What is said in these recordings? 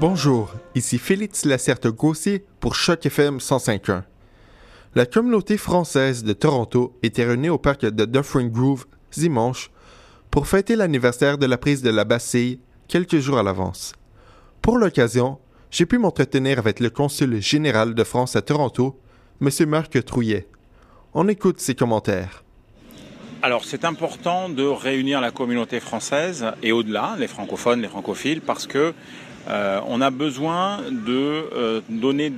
Bonjour, ici Félix Lacerte-Gossier pour Choc FM 105.1. La communauté française de Toronto était réunie au parc de Dufferin Grove dimanche pour fêter l'anniversaire de la prise de la Bastille quelques jours à l'avance. Pour l'occasion, j'ai pu m'entretenir avec le consul général de France à Toronto, M. Marc Trouillet. On écoute ses commentaires. Alors c'est important de réunir la communauté française et au-delà, les francophones, les francophiles, parce que euh, on a besoin de euh, donner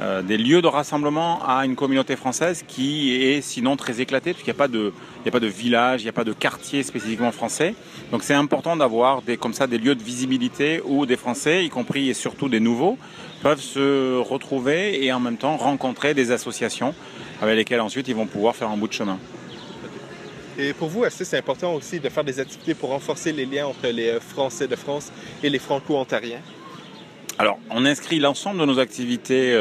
euh, des, lieux de rassemblement à une communauté française qui est sinon très éclatée, puisqu'il n'y a pas de, a pas de village, il n'y a pas de quartier spécifiquement français. Donc c'est important d'avoir des, comme ça des lieux de visibilité où des Français, y compris et surtout des nouveaux, peuvent se retrouver et en même temps rencontrer des associations avec lesquelles ensuite ils vont pouvoir faire un bout de chemin. Et pour vous, est-ce que c'est important aussi de faire des activités pour renforcer les liens entre les euh, Français de France et les Franco-Ontariens? Alors, on inscrit l'ensemble de nos activités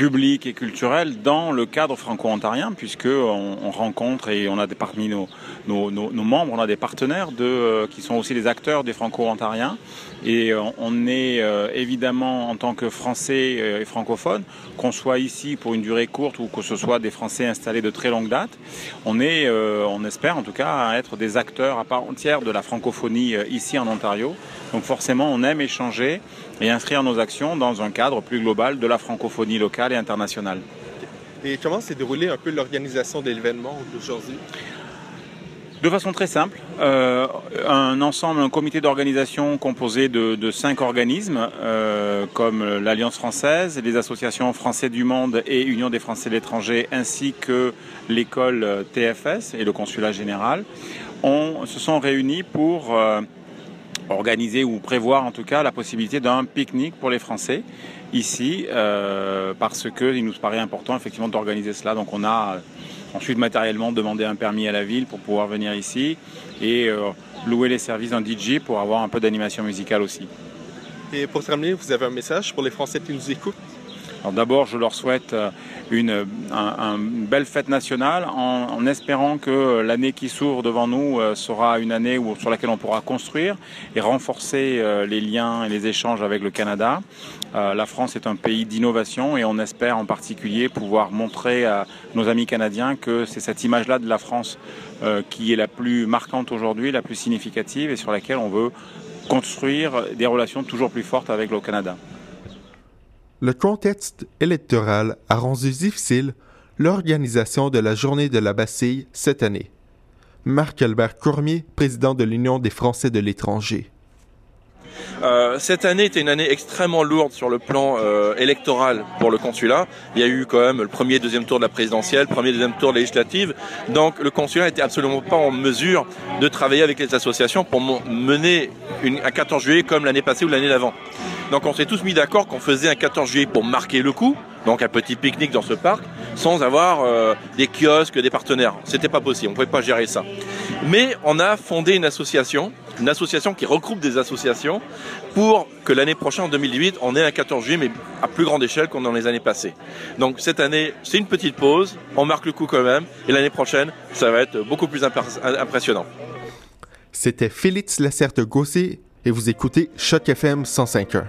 publiques et culturelles dans le cadre franco-ontarien, puisque on, rencontre et on a parmi nos, membres, on a des partenaires euh, qui sont aussi des acteurs des franco-ontariens. Et euh, on est euh, évidemment, en tant que Français et francophones, qu'on soit ici pour une durée courte ou que ce soit des Français installés de très longue date, on, est, on espère en tout cas être des acteurs à part entière de la francophonie ici en Ontario. Donc forcément, on aime échanger et inscrire nos actions dans un cadre plus global de la francophonie locale et internationale. Et comment s'est déroulée un peu l'organisation de l'événement d'aujourd'hui? De façon très simple, euh, un ensemble, un comité d'organisation composé de, cinq organismes, euh, comme l'Alliance française, les associations Français du Monde et Union des Français de l'étranger, ainsi que l'école TFS et le consulat général, on, se sont réunis pour euh, organiser ou prévoir en tout cas la possibilité d'un pique-nique pour les Français ici, parce qu'il nous paraît important effectivement d'organiser cela. Donc on a Ensuite, matériellement, demander un permis à la ville pour pouvoir venir ici et euh, louer les services d'un DJ pour avoir un peu d'animation musicale aussi. Et pour terminer, vous avez un message pour les Français qui nous écoutent? D'abord, je leur souhaite euh, une, belle fête nationale en, espérant que l'année qui s'ouvre devant nous euh, sera une année sur laquelle on pourra construire et renforcer les liens et les échanges avec le Canada. Euh, la France est un pays d'innovation et on espère en particulier pouvoir montrer à nos amis canadiens que c'est cette image-là de la France euh, qui est la plus marquante aujourd'hui, la plus significative et sur laquelle on veut construire des relations toujours plus fortes avec le Canada. Le contexte électoral a rendu difficile l'organisation de la journée de la Bastille cette année. Marc-Albert Cormier, président de l'Union des Français de l'étranger. Euh, cette année était une année extrêmement lourde sur le plan euh, électoral pour le consulat. Il y a eu quand même le premier, deuxième tour de la présidentielle, premier, deuxième tour de législative. Donc le consulat n'était absolument pas en mesure de travailler avec les associations pour mener un 14 juillet comme l'année passée ou l'année d'avant. Donc on s'est tous mis d'accord qu'on faisait un 14 juillet pour marquer le coup, donc un petit pique-nique dans ce parc, sans avoir euh, des kiosques, des partenaires. C'était pas possible, on pouvait pas gérer ça. Mais on a fondé une association, une association qui regroupe des associations pour que l'année prochaine, en 2018, on ait un 14 juillet, mais à plus grande échelle qu'on dans les années passées. Donc cette année, c'est une petite pause, on marque le coup quand même, et l'année prochaine, ça va être beaucoup plus impressionnant. C'était Félix Lacerte-Gossé et vous écoutez Choc FM 105.1.